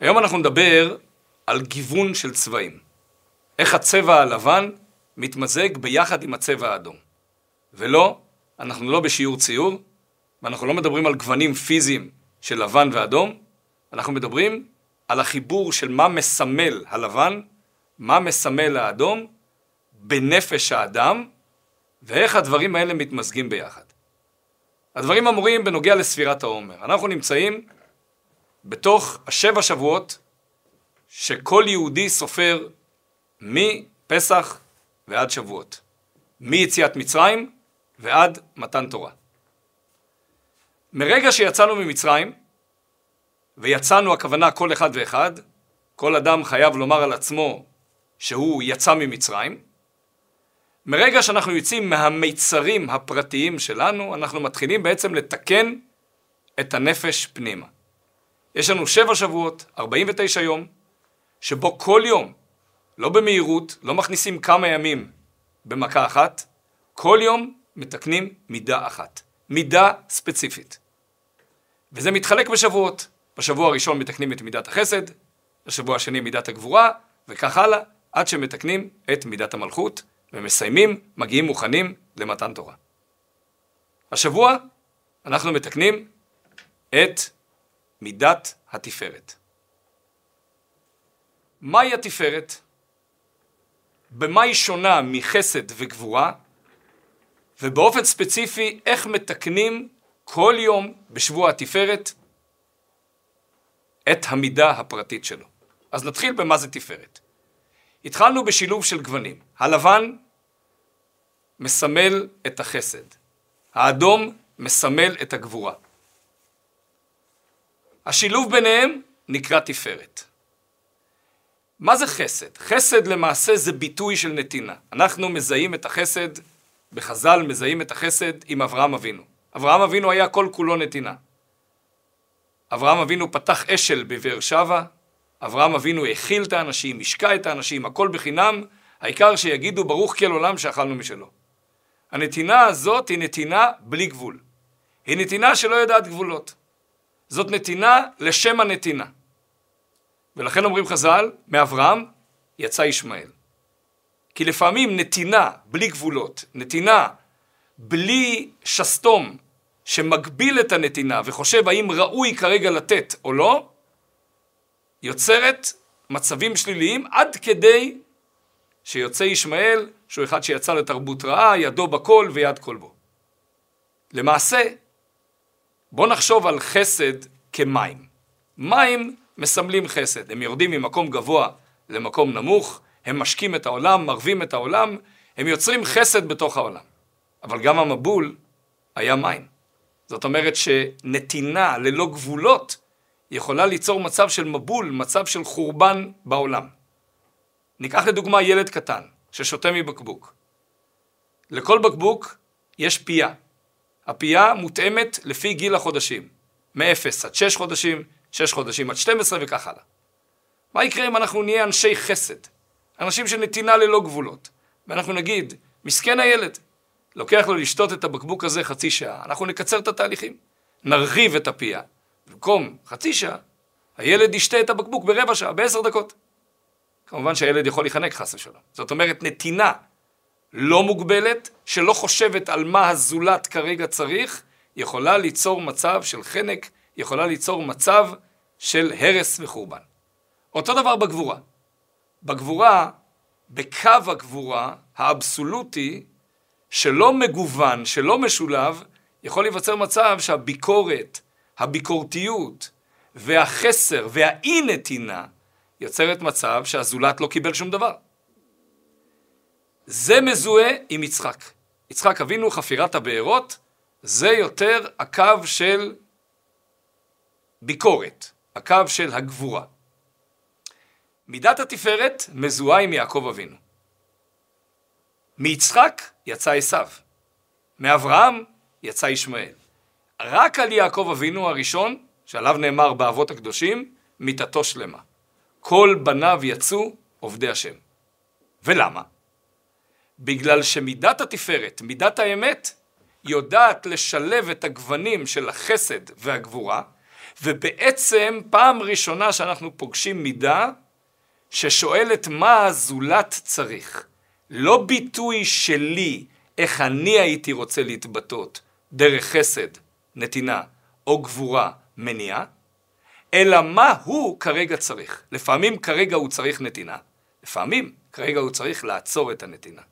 היום אנחנו נדבר על גיוון של צבעים. איך הצבע הלבן מתמזג ביחד עם הצבע האדום. ולא, אנחנו לא בשיעור ציור, ואנחנו לא מדברים על גוונים פיזיים של לבן ואדום, אנחנו מדברים על החיבור של מה מסמל הלבן, מה מסמל האדום, בנפש האדם, ואיך הדברים האלה מתמזגים ביחד. הדברים אמורים בנוגע לספירת העומר. אנחנו נמצאים בתוך השבע שבועות שכל יהודי סופר מפסח ועד שבועות. מיציאת מצרים ועד מתן תורה. מרגע שיצאנו ממצרים, ויצאנו הכוונה כל אחד ואחד, כל אדם חייב לומר על עצמו שהוא יצא ממצרים, מרגע שאנחנו יוצאים מהמיצרים הפרטיים שלנו, אנחנו מתחילים בעצם לתקן את הנפש פנימה. יש לנו שבע שבועות, 49 יום, שבו כל יום, לא במהירות, לא מכניסים כמה ימים במכה אחת, כל יום מתקנים מידה אחת. מידה ספציפית. וזה מתחלק בשבועות. בשבוע הראשון מתקנים את מידת החסד, בשבוע השני מידת הגבורה, וכך הלאה, עד שמתקנים את מידת המלכות, ומסיימים, מגיעים מוכנים למתן תורה. השבוע אנחנו מתקנים את מידת התפארת. מהי התפארת? במה היא שונה מחסד וגבורה? ובאופן ספציפי, איך מתקנים כל יום בשבוע התפארת את המידה הפרטית שלו. אז נתחיל במה זה תפארת. התחלנו בשילוב של גוונים. הלבן מסמל את החסד. האדום מסמל את הגבורה. השילוב ביניהם נקרא תפארת. מה זה חסד? חסד למעשה זה ביטוי של נתינה. אנחנו מזהים את החסד, בחז"ל מזהים את החסד עם אברהם אבינו. אברהם אבינו היה כל כולו נתינה. אברהם אבינו פתח אשל בבאר שבע, אברהם אבינו הכיל את האנשים, השקע את האנשים, הכל בחינם, העיקר שיגידו ברוך כל עולם שאכלנו משלו. הנתינה הזאת היא נתינה בלי גבול. היא נתינה שלא יודעת גבולות. זאת נתינה לשם הנתינה. ולכן אומרים חז"ל, מאברהם יצא ישמעאל. כי לפעמים נתינה בלי גבולות, נתינה בלי שסתום שמגביל את הנתינה וחושב האם ראוי כרגע לתת או לא, יוצרת מצבים שליליים עד כדי שיוצא ישמעאל, שהוא אחד שיצא לתרבות רעה, ידו בכל ויד כל בו. למעשה, בוא נחשוב על חסד כמים. מים מסמלים חסד, הם יורדים ממקום גבוה למקום נמוך, הם משקים את העולם, מרבים את העולם, הם יוצרים חסד בתוך העולם. אבל גם המבול היה מים. זאת אומרת שנתינה ללא גבולות יכולה ליצור מצב של מבול, מצב של חורבן בעולם. ניקח לדוגמה ילד קטן ששותה מבקבוק. לכל בקבוק יש פייה. הפייה מותאמת לפי גיל החודשים, מ-0 עד 6 חודשים, 6 חודשים עד 12 וכך הלאה. מה יקרה אם אנחנו נהיה אנשי חסד, אנשים של נתינה ללא גבולות, ואנחנו נגיד, מסכן הילד, לוקח לו לשתות את הבקבוק הזה חצי שעה, אנחנו נקצר את התהליכים, נרחיב את הפייה, במקום חצי שעה, הילד ישתה את הבקבוק ברבע שעה, בעשר דקות. כמובן שהילד יכול להיחנק חס ושלום. זאת אומרת, נתינה לא מוגבלת, שלא חושבת על מה הזולת כרגע צריך, יכולה ליצור מצב של חנק, יכולה ליצור מצב של הרס וחורבן. אותו דבר בגבורה. בגבורה, בקו הגבורה האבסולוטי, שלא מגוון, שלא משולב, יכול להיווצר מצב שהביקורת, הביקורתיות והחסר והאי נתינה יוצרת מצב שהזולת לא קיבל שום דבר. זה מזוהה עם יצחק. יצחק אבינו, חפירת הבארות, זה יותר הקו של ביקורת, הקו של הגבורה. מידת התפארת מזוהה עם יעקב אבינו. מיצחק יצא עשיו, מאברהם יצא ישמעאל. רק על יעקב אבינו הראשון, שעליו נאמר באבות הקדושים, מיתתו שלמה. כל בניו יצאו עובדי השם. ולמה? בגלל שמידת התפארת, מידת האמת, יודעת לשלב את הגוונים של החסד והגבורה, ובעצם פעם ראשונה שאנחנו פוגשים מידה ששואלת מה הזולת צריך. לא ביטוי שלי, איך אני הייתי רוצה להתבטאות, דרך חסד, נתינה, או גבורה, מניעה, אלא מה הוא כרגע צריך. לפעמים כרגע הוא צריך נתינה, לפעמים כרגע הוא צריך לעצור את הנתינה.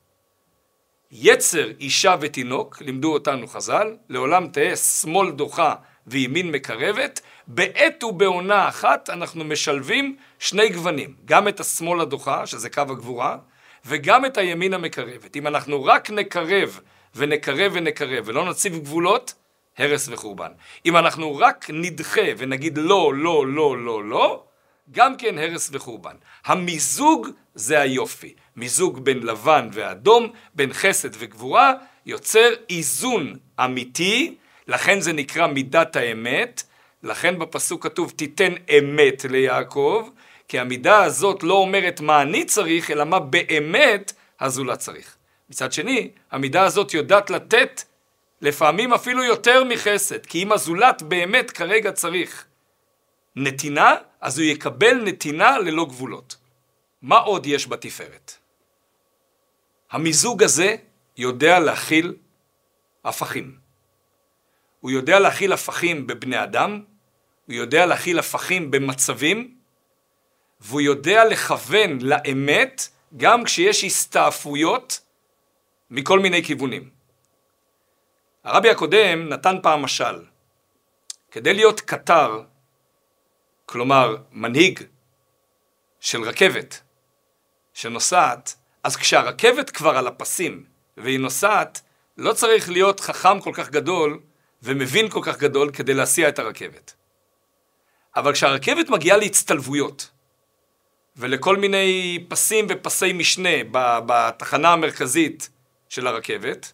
יצר אישה ותינוק, לימדו אותנו חז"ל, לעולם תהא שמאל דוחה וימין מקרבת, בעת ובעונה אחת אנחנו משלבים שני גוונים, גם את השמאל הדוחה, שזה קו הגבורה, וגם את הימין המקרבת. אם אנחנו רק נקרב ונקרב ונקרב ולא נציב גבולות, הרס וחורבן. אם אנחנו רק נדחה ונגיד לא, לא, לא, לא, לא, גם כן הרס וחורבן. המיזוג זה היופי. מיזוג בין לבן ואדום, בין חסד וגבורה, יוצר איזון אמיתי, לכן זה נקרא מידת האמת, לכן בפסוק כתוב תיתן אמת ליעקב, כי המידה הזאת לא אומרת מה אני צריך, אלא מה באמת הזולת צריך. מצד שני, המידה הזאת יודעת לתת לפעמים אפילו יותר מחסד, כי אם הזולת באמת כרגע צריך נתינה, אז הוא יקבל נתינה ללא גבולות. מה עוד יש בתפארת? המיזוג הזה יודע להכיל הפכים. הוא יודע להכיל הפכים בבני אדם, הוא יודע להכיל הפכים במצבים, והוא יודע לכוון לאמת גם כשיש הסתעפויות מכל מיני כיוונים. הרבי הקודם נתן פעם משל. כדי להיות קטר, כלומר מנהיג של רכבת שנוסעת, אז כשהרכבת כבר על הפסים והיא נוסעת, לא צריך להיות חכם כל כך גדול ומבין כל כך גדול כדי להסיע את הרכבת. אבל כשהרכבת מגיעה להצטלבויות ולכל מיני פסים ופסי משנה בתחנה המרכזית של הרכבת,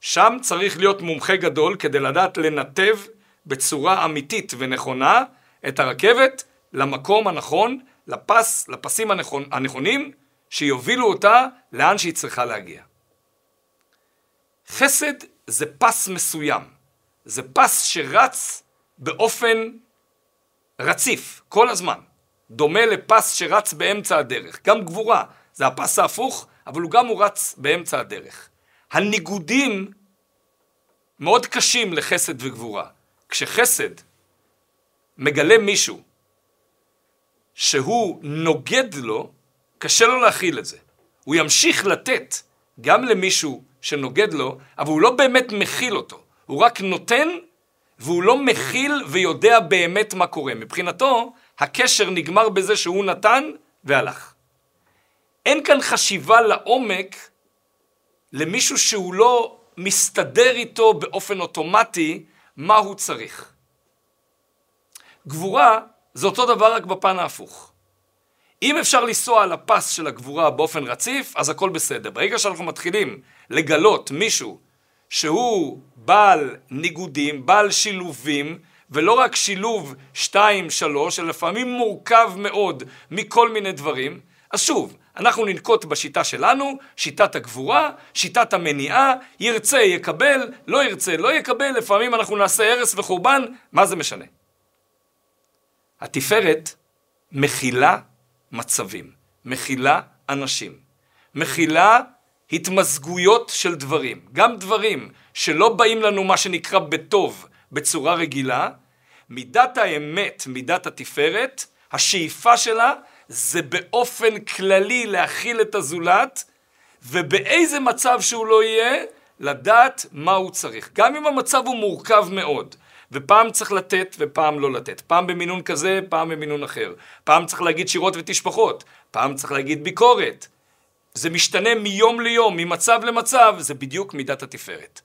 שם צריך להיות מומחה גדול כדי לדעת לנתב בצורה אמיתית ונכונה את הרכבת למקום הנכון, לפס, לפסים הנכון, הנכונים, שיובילו אותה לאן שהיא צריכה להגיע. חסד זה פס מסוים, זה פס שרץ באופן רציף, כל הזמן. דומה לפס שרץ באמצע הדרך. גם גבורה, זה הפס ההפוך, אבל הוא גם הוא רץ באמצע הדרך. הניגודים מאוד קשים לחסד וגבורה. כשחסד מגלה מישהו שהוא נוגד לו, קשה לו להכיל את זה. הוא ימשיך לתת גם למישהו שנוגד לו, אבל הוא לא באמת מכיל אותו. הוא רק נותן, והוא לא מכיל ויודע באמת מה קורה. מבחינתו, הקשר נגמר בזה שהוא נתן והלך. אין כאן חשיבה לעומק למישהו שהוא לא מסתדר איתו באופן אוטומטי מה הוא צריך. גבורה זה אותו דבר רק בפן ההפוך. אם אפשר לנסוע על הפס של הגבורה באופן רציף, אז הכל בסדר. ברגע שאנחנו מתחילים לגלות מישהו שהוא בעל ניגודים, בעל שילובים, ולא רק שילוב 2-3, אלא לפעמים מורכב מאוד מכל מיני דברים, אז שוב, אנחנו ננקוט בשיטה שלנו, שיטת הגבורה, שיטת המניעה, ירצה יקבל, לא ירצה לא יקבל, לפעמים אנחנו נעשה הרס וחורבן, מה זה משנה? התפארת מכילה מצבים, מכילה אנשים, מכילה התמזגויות של דברים, גם דברים שלא באים לנו מה שנקרא בטוב בצורה רגילה, מידת האמת, מידת התפארת, השאיפה שלה זה באופן כללי להכיל את הזולת, ובאיזה מצב שהוא לא יהיה, לדעת מה הוא צריך. גם אם המצב הוא מורכב מאוד, ופעם צריך לתת ופעם לא לתת. פעם במינון כזה, פעם במינון אחר. פעם צריך להגיד שירות ותשפחות, פעם צריך להגיד ביקורת. זה משתנה מיום ליום, ממצב למצב, זה בדיוק מידת התפארת.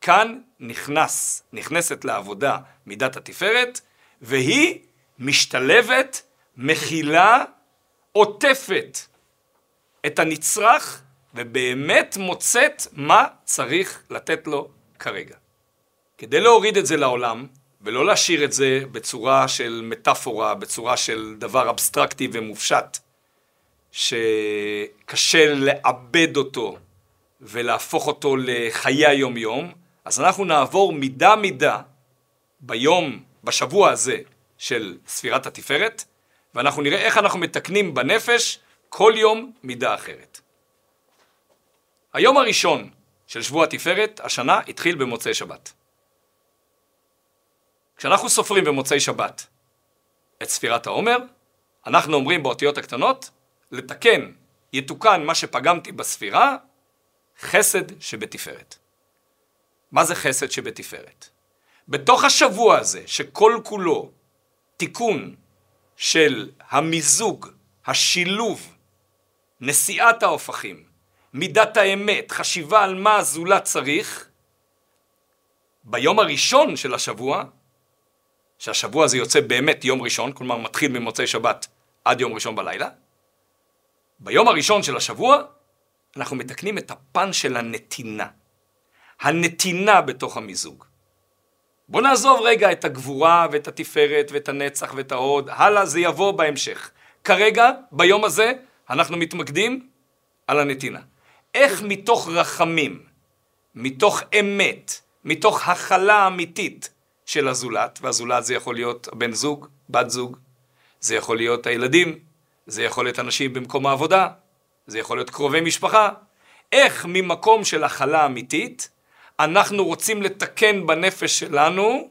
כאן נכנס, נכנסת לעבודה מידת התפארת, והיא משתלבת, מכילה, עוטפת את הנצרך ובאמת מוצאת מה צריך לתת לו כרגע. כדי להוריד את זה לעולם ולא להשאיר את זה בצורה של מטאפורה, בצורה של דבר אבסטרקטי ומופשט, שקשה לעבד אותו ולהפוך אותו לחיי היום-יום, אז אנחנו נעבור מידה-מידה ביום, בשבוע הזה, של ספירת התפארת, ואנחנו נראה איך אנחנו מתקנים בנפש כל יום מידה אחרת. היום הראשון של שבוע התפארת, השנה, התחיל במוצאי שבת. כשאנחנו סופרים במוצאי שבת את ספירת העומר, אנחנו אומרים באותיות הקטנות, לתקן, יתוקן מה שפגמתי בספירה, חסד שבתפארת. מה זה חסד שבתפארת? בתוך השבוע הזה, שכל כולו תיקון של המיזוג, השילוב, נשיאת ההופכים, מידת האמת, חשיבה על מה הזולת צריך, ביום הראשון של השבוע, שהשבוע הזה יוצא באמת יום ראשון, כלומר מתחיל ממוצאי שבת עד יום ראשון בלילה, ביום הראשון של השבוע אנחנו מתקנים את הפן של הנתינה. הנתינה בתוך המיזוג. בוא נעזוב רגע את הגבורה ואת התפארת ואת הנצח ואת ההוד, הלאה זה יבוא בהמשך. כרגע, ביום הזה, אנחנו מתמקדים על הנתינה. איך מתוך רחמים, מתוך אמת, מתוך הכלה אמיתית של הזולת, והזולת זה יכול להיות בן זוג, בת זוג, זה יכול להיות הילדים, זה יכול להיות אנשים במקום העבודה, זה יכול להיות קרובי משפחה. איך ממקום של הכלה אמיתית, אנחנו רוצים לתקן בנפש שלנו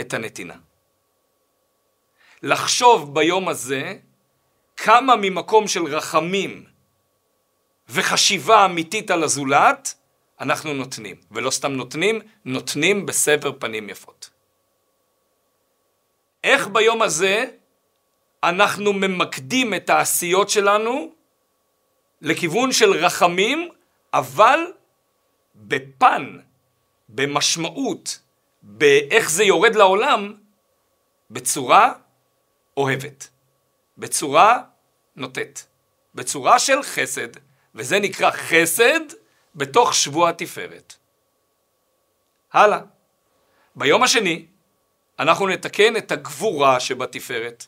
את הנתינה. לחשוב ביום הזה כמה ממקום של רחמים וחשיבה אמיתית על הזולת, אנחנו נותנים. ולא סתם נותנים, נותנים בסבר פנים יפות. איך ביום הזה אנחנו ממקדים את העשיות שלנו לכיוון של רחמים, אבל בפן, במשמעות, באיך זה יורד לעולם, בצורה אוהבת, בצורה נוטט, בצורה של חסד, וזה נקרא חסד בתוך שבוע התפארת. הלאה. ביום השני אנחנו נתקן את הגבורה שבתפארת.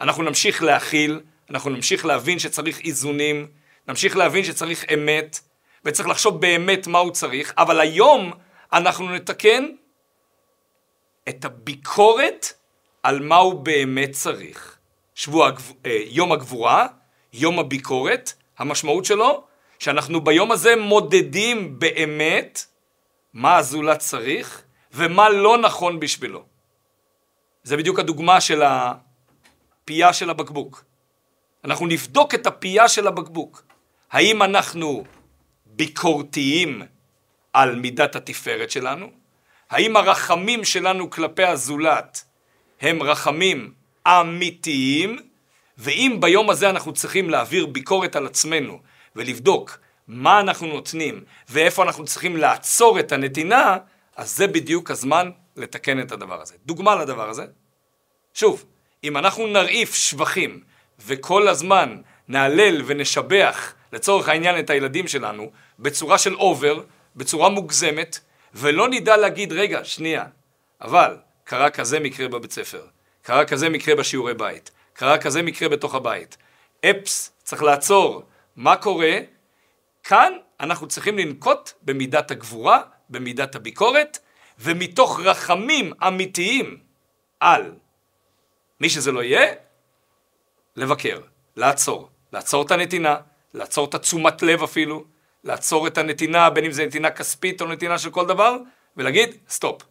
אנחנו נמשיך להכיל, אנחנו נמשיך להבין שצריך איזונים, נמשיך להבין שצריך אמת, וצריך לחשוב באמת מה הוא צריך, אבל היום אנחנו נתקן את הביקורת על מה הוא באמת צריך. שבוע, אה, יום הגבורה, יום הביקורת, המשמעות שלו, שאנחנו ביום הזה מודדים באמת מה הזולת צריך ומה לא נכון בשבילו. זה בדיוק הדוגמה של הפייה של הבקבוק. אנחנו נבדוק את הפייה של הבקבוק. האם אנחנו ביקורתיים על מידת התפארת שלנו? האם הרחמים שלנו כלפי הזולת הם רחמים אמיתיים? ואם ביום הזה אנחנו צריכים להעביר ביקורת על עצמנו ולבדוק מה אנחנו נותנים ואיפה אנחנו צריכים לעצור את הנתינה, אז זה בדיוק הזמן לתקן את הדבר הזה. דוגמה לדבר הזה, שוב, אם אנחנו נרעיף שבחים וכל הזמן נהלל ונשבח לצורך העניין את הילדים שלנו בצורה של אובר, בצורה מוגזמת, ולא נדע להגיד, רגע, שנייה, אבל קרה כזה מקרה בבית ספר, קרה כזה מקרה בשיעורי בית, קרה כזה מקרה בתוך הבית. אפס, צריך לעצור. מה קורה? כאן אנחנו צריכים לנקוט במידת הגבורה, במידת הביקורת, ומתוך רחמים אמיתיים על מי שזה לא יהיה, לבקר, לעצור, לעצור את הנתינה, לעצור את התשומת לב אפילו, לעצור את הנתינה, בין אם זה נתינה כספית או נתינה של כל דבר, ולהגיד, סטופ,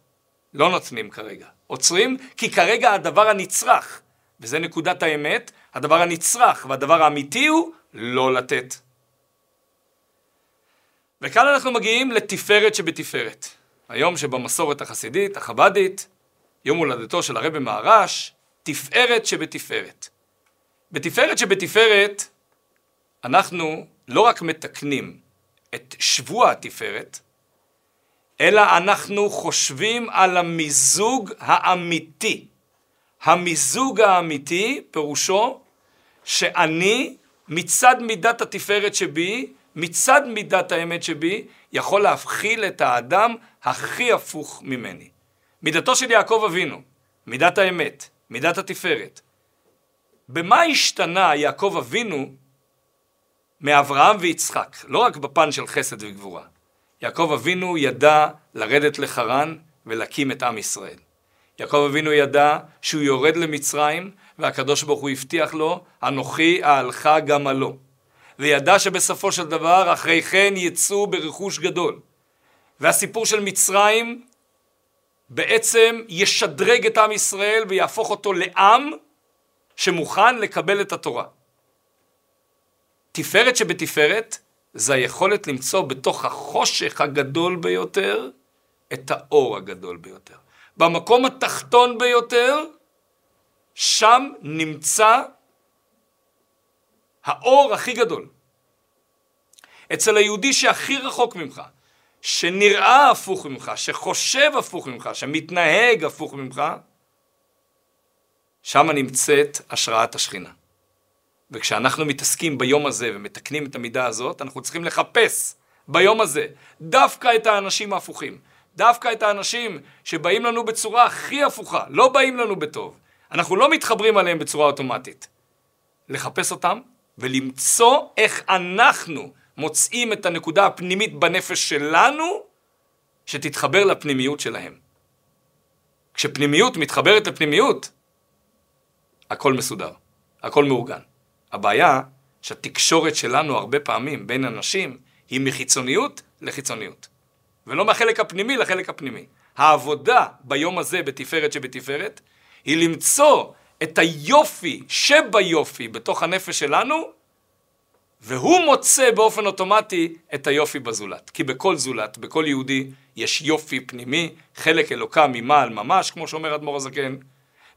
לא נותנים כרגע. עוצרים, כי כרגע הדבר הנצרך, וזה נקודת האמת, הדבר הנצרך והדבר האמיתי הוא לא לתת. וכאן אנחנו מגיעים לתפארת שבתפארת. היום שבמסורת החסידית, החבדית, יום הולדתו של הרבי מהר"ש, תפארת שבתפארת. בתפארת שבתפארת, אנחנו לא רק מתקנים את שבוע התפארת, אלא אנחנו חושבים על המיזוג האמיתי. המיזוג האמיתי פירושו שאני מצד מידת התפארת שבי, מצד מידת האמת שבי, יכול להבחיל את האדם הכי הפוך ממני. מידתו של יעקב אבינו, מידת האמת, מידת התפארת. במה השתנה יעקב אבינו מאברהם ויצחק? לא רק בפן של חסד וגבורה. יעקב אבינו ידע לרדת לחרן ולהקים את עם ישראל. יעקב אבינו ידע שהוא יורד למצרים, והקדוש ברוך הוא הבטיח לו, אנוכי אהלך גם עלו. וידע שבסופו של דבר, אחרי כן יצאו ברכוש גדול. והסיפור של מצרים בעצם ישדרג את עם ישראל ויהפוך אותו לעם שמוכן לקבל את התורה. תפארת שבתפארת זה היכולת למצוא בתוך החושך הגדול ביותר את האור הגדול ביותר. במקום התחתון ביותר, שם נמצא האור הכי גדול. אצל היהודי שהכי רחוק ממך, שנראה הפוך ממך, שחושב הפוך ממך, שמתנהג הפוך ממך, שם נמצאת השראת השכינה. וכשאנחנו מתעסקים ביום הזה ומתקנים את המידה הזאת, אנחנו צריכים לחפש ביום הזה דווקא את האנשים ההפוכים. דווקא את האנשים שבאים לנו בצורה הכי הפוכה, לא באים לנו בטוב. אנחנו לא מתחברים עליהם בצורה אוטומטית. לחפש אותם ולמצוא איך אנחנו מוצאים את הנקודה הפנימית בנפש שלנו שתתחבר לפנימיות שלהם. כשפנימיות מתחברת לפנימיות, הכל מסודר, הכל מאורגן. הבעיה שהתקשורת שלנו הרבה פעמים בין אנשים היא מחיצוניות לחיצוניות. ולא מהחלק הפנימי לחלק הפנימי. העבודה ביום הזה בתפארת שבתפארת היא למצוא את היופי שביופי בתוך הנפש שלנו והוא מוצא באופן אוטומטי את היופי בזולת. כי בכל זולת, בכל יהודי, יש יופי פנימי, חלק אלוקה ממעל ממש, כמו שאומר אדמו"ר הזקן,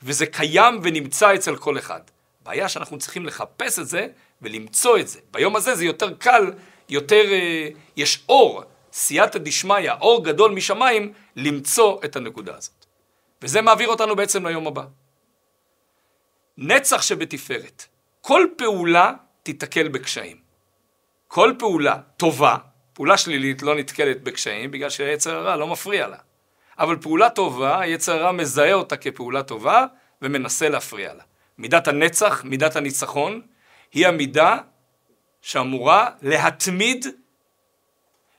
וזה קיים ונמצא אצל כל אחד. בעיה שאנחנו צריכים לחפש את זה ולמצוא את זה. ביום הזה זה יותר קל, יותר, אה, יש אור, סייעתא דשמיא, אור גדול משמיים, למצוא את הנקודה הזאת. וזה מעביר אותנו בעצם ליום הבא. נצח שבתפארת. כל פעולה תיתקל בקשיים. כל פעולה טובה, פעולה שלילית לא נתקלת בקשיים בגלל שהיצר הרע לא מפריע לה. אבל פעולה טובה, היצר הרע מזהה אותה כפעולה טובה ומנסה להפריע לה. מידת הנצח, מידת הניצחון, היא המידה שאמורה להתמיד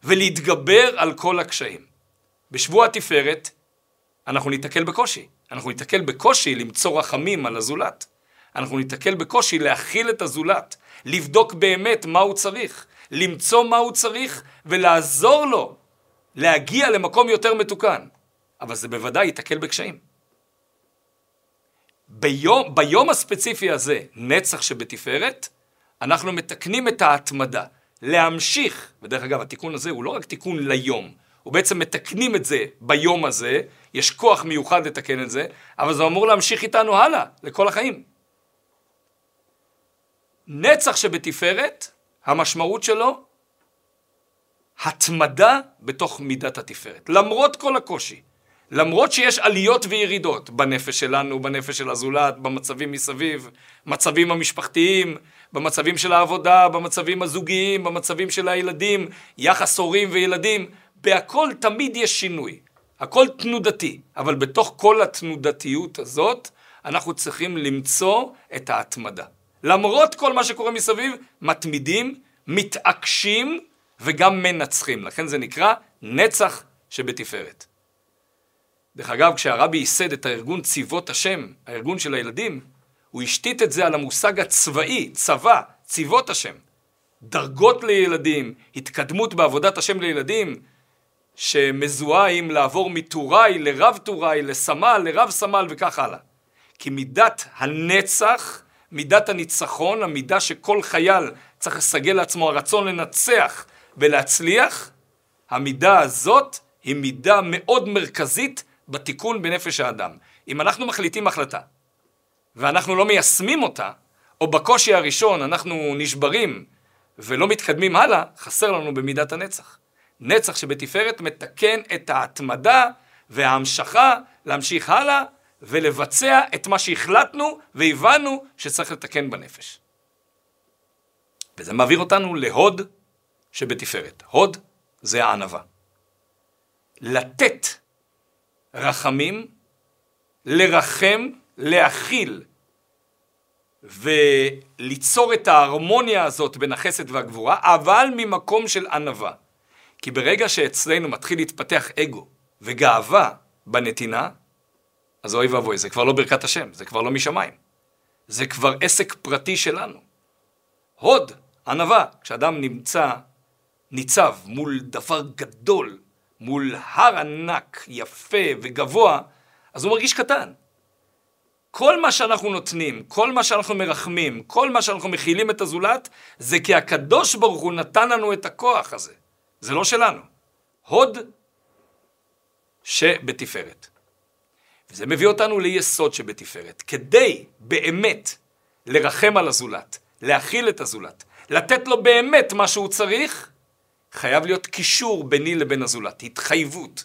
ולהתגבר על כל הקשיים. בשבוע התפארת אנחנו ניתקל בקושי. אנחנו ניתקל בקושי למצוא רחמים על הזולת. אנחנו ניתקל בקושי להכיל את הזולת, לבדוק באמת מה הוא צריך, למצוא מה הוא צריך ולעזור לו להגיע למקום יותר מתוקן. אבל זה בוודאי ייתקל בקשיים. ביום, ביום הספציפי הזה, נצח שבתפארת, אנחנו מתקנים את ההתמדה. להמשיך, ודרך אגב התיקון הזה הוא לא רק תיקון ליום, הוא בעצם מתקנים את זה ביום הזה, יש כוח מיוחד לתקן את זה, אבל זה אמור להמשיך איתנו הלאה, לכל החיים. נצח שבתפארת, המשמעות שלו, התמדה בתוך מידת התפארת. למרות כל הקושי, למרות שיש עליות וירידות בנפש שלנו, בנפש של הזולת, במצבים מסביב, מצבים המשפחתיים, במצבים של העבודה, במצבים הזוגיים, במצבים של הילדים, יחס הורים וילדים, בהכל תמיד יש שינוי. הכל תנודתי, אבל בתוך כל התנודתיות הזאת, אנחנו צריכים למצוא את ההתמדה. למרות כל מה שקורה מסביב, מתמידים, מתעקשים וגם מנצחים. לכן זה נקרא נצח שבתפארת. דרך אגב, כשהרבי ייסד את הארגון צבאות השם, הארגון של הילדים, הוא השתית את זה על המושג הצבאי, צבא, צבאות השם. דרגות לילדים, התקדמות בעבודת השם לילדים, שמזוהה עם לעבור מטוראי לרב טוראי, לסמל, לרב סמל וכך הלאה. כי מידת הנצח, מידת הניצחון, המידה שכל חייל צריך לסגל לעצמו הרצון לנצח ולהצליח, המידה הזאת היא מידה מאוד מרכזית בתיקון בנפש האדם. אם אנחנו מחליטים החלטה ואנחנו לא מיישמים אותה, או בקושי הראשון אנחנו נשברים ולא מתקדמים הלאה, חסר לנו במידת הנצח. נצח שבתפארת מתקן את ההתמדה וההמשכה להמשיך הלאה ולבצע את מה שהחלטנו והבנו שצריך לתקן בנפש. וזה מעביר אותנו להוד שבתפארת. הוד זה הענווה. לתת רחמים, לרחם, להכיל וליצור את ההרמוניה הזאת בין החסד והגבורה, אבל ממקום של ענווה. כי ברגע שאצלנו מתחיל להתפתח אגו וגאווה בנתינה, אז אוי ואבוי, זה כבר לא ברכת השם, זה כבר לא משמיים. זה כבר עסק פרטי שלנו. הוד, ענווה, כשאדם נמצא, ניצב מול דבר גדול, מול הר ענק, יפה וגבוה, אז הוא מרגיש קטן. כל מה שאנחנו נותנים, כל מה שאנחנו מרחמים, כל מה שאנחנו מכילים את הזולת, זה כי הקדוש ברוך הוא נתן לנו את הכוח הזה. זה לא שלנו. הוד שבתפארת. וזה מביא אותנו ליסוד שבתפארת. כדי באמת לרחם על הזולת, להכיל את הזולת, לתת לו באמת מה שהוא צריך, חייב להיות קישור ביני לבין הזולת, התחייבות.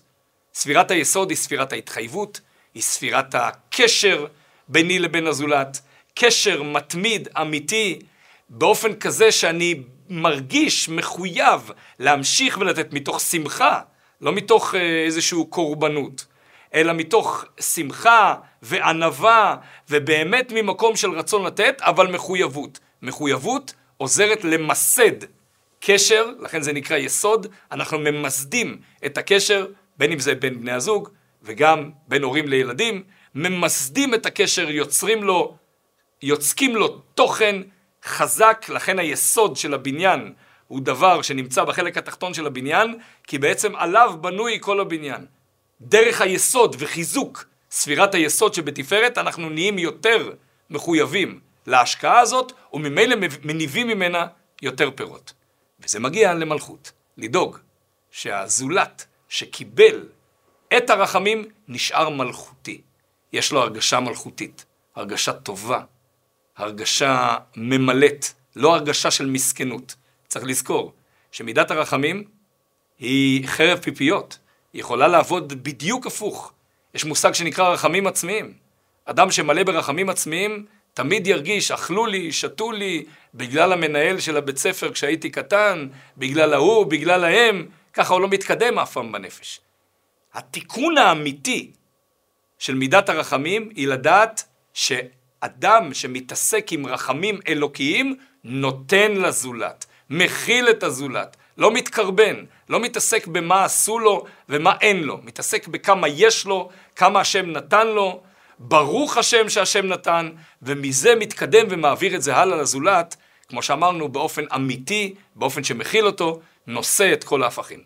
ספירת היסוד היא ספירת ההתחייבות, היא ספירת הקשר ביני לבין הזולת, קשר מתמיד, אמיתי, באופן כזה שאני מרגיש מחויב להמשיך ולתת מתוך שמחה, לא מתוך אה, איזושהי קורבנות, אלא מתוך שמחה וענווה, ובאמת ממקום של רצון לתת, אבל מחויבות. מחויבות עוזרת למסד קשר, לכן זה נקרא יסוד, אנחנו ממסדים את הקשר, בין אם זה בין בני הזוג, וגם בין הורים לילדים, ממסדים את הקשר, יוצרים לו, יוצקים לו תוכן חזק, לכן היסוד של הבניין הוא דבר שנמצא בחלק התחתון של הבניין, כי בעצם עליו בנוי כל הבניין. דרך היסוד וחיזוק ספירת היסוד שבתפארת, אנחנו נהיים יותר מחויבים להשקעה הזאת, וממילא מניבים ממנה יותר פירות. וזה מגיע למלכות, לדאוג שהזולת שקיבל את הרחמים נשאר מלכותי. יש לו הרגשה מלכותית, הרגשה טובה, הרגשה ממלאת, לא הרגשה של מסכנות. צריך לזכור שמידת הרחמים היא חרב פיפיות, היא יכולה לעבוד בדיוק הפוך. יש מושג שנקרא רחמים עצמיים. אדם שמלא ברחמים עצמיים תמיד ירגיש, אכלו לי, שתו לי, בגלל המנהל של הבית ספר כשהייתי קטן, בגלל ההוא, בגלל ההם, ככה הוא לא מתקדם אף פעם בנפש. התיקון האמיתי של מידת הרחמים היא לדעת שאדם שמתעסק עם רחמים אלוקיים נותן לזולת, מכיל את הזולת, לא מתקרבן, לא מתעסק במה עשו לו ומה אין לו, מתעסק בכמה יש לו, כמה השם נתן לו, ברוך השם שהשם נתן, ומזה מתקדם ומעביר את זה הלאה לזולת, כמו שאמרנו, באופן אמיתי, באופן שמכיל אותו, נושא את כל ההפכים.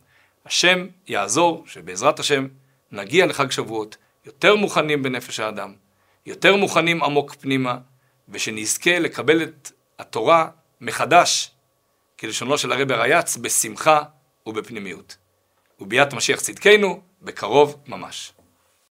השם יעזור שבעזרת השם נגיע לחג שבועות יותר מוכנים בנפש האדם, יותר מוכנים עמוק פנימה, ושנזכה לקבל את התורה מחדש, כלשונו של הרבי רייץ, בשמחה ובפנימיות. וביאת משיח צדקנו, בקרוב ממש.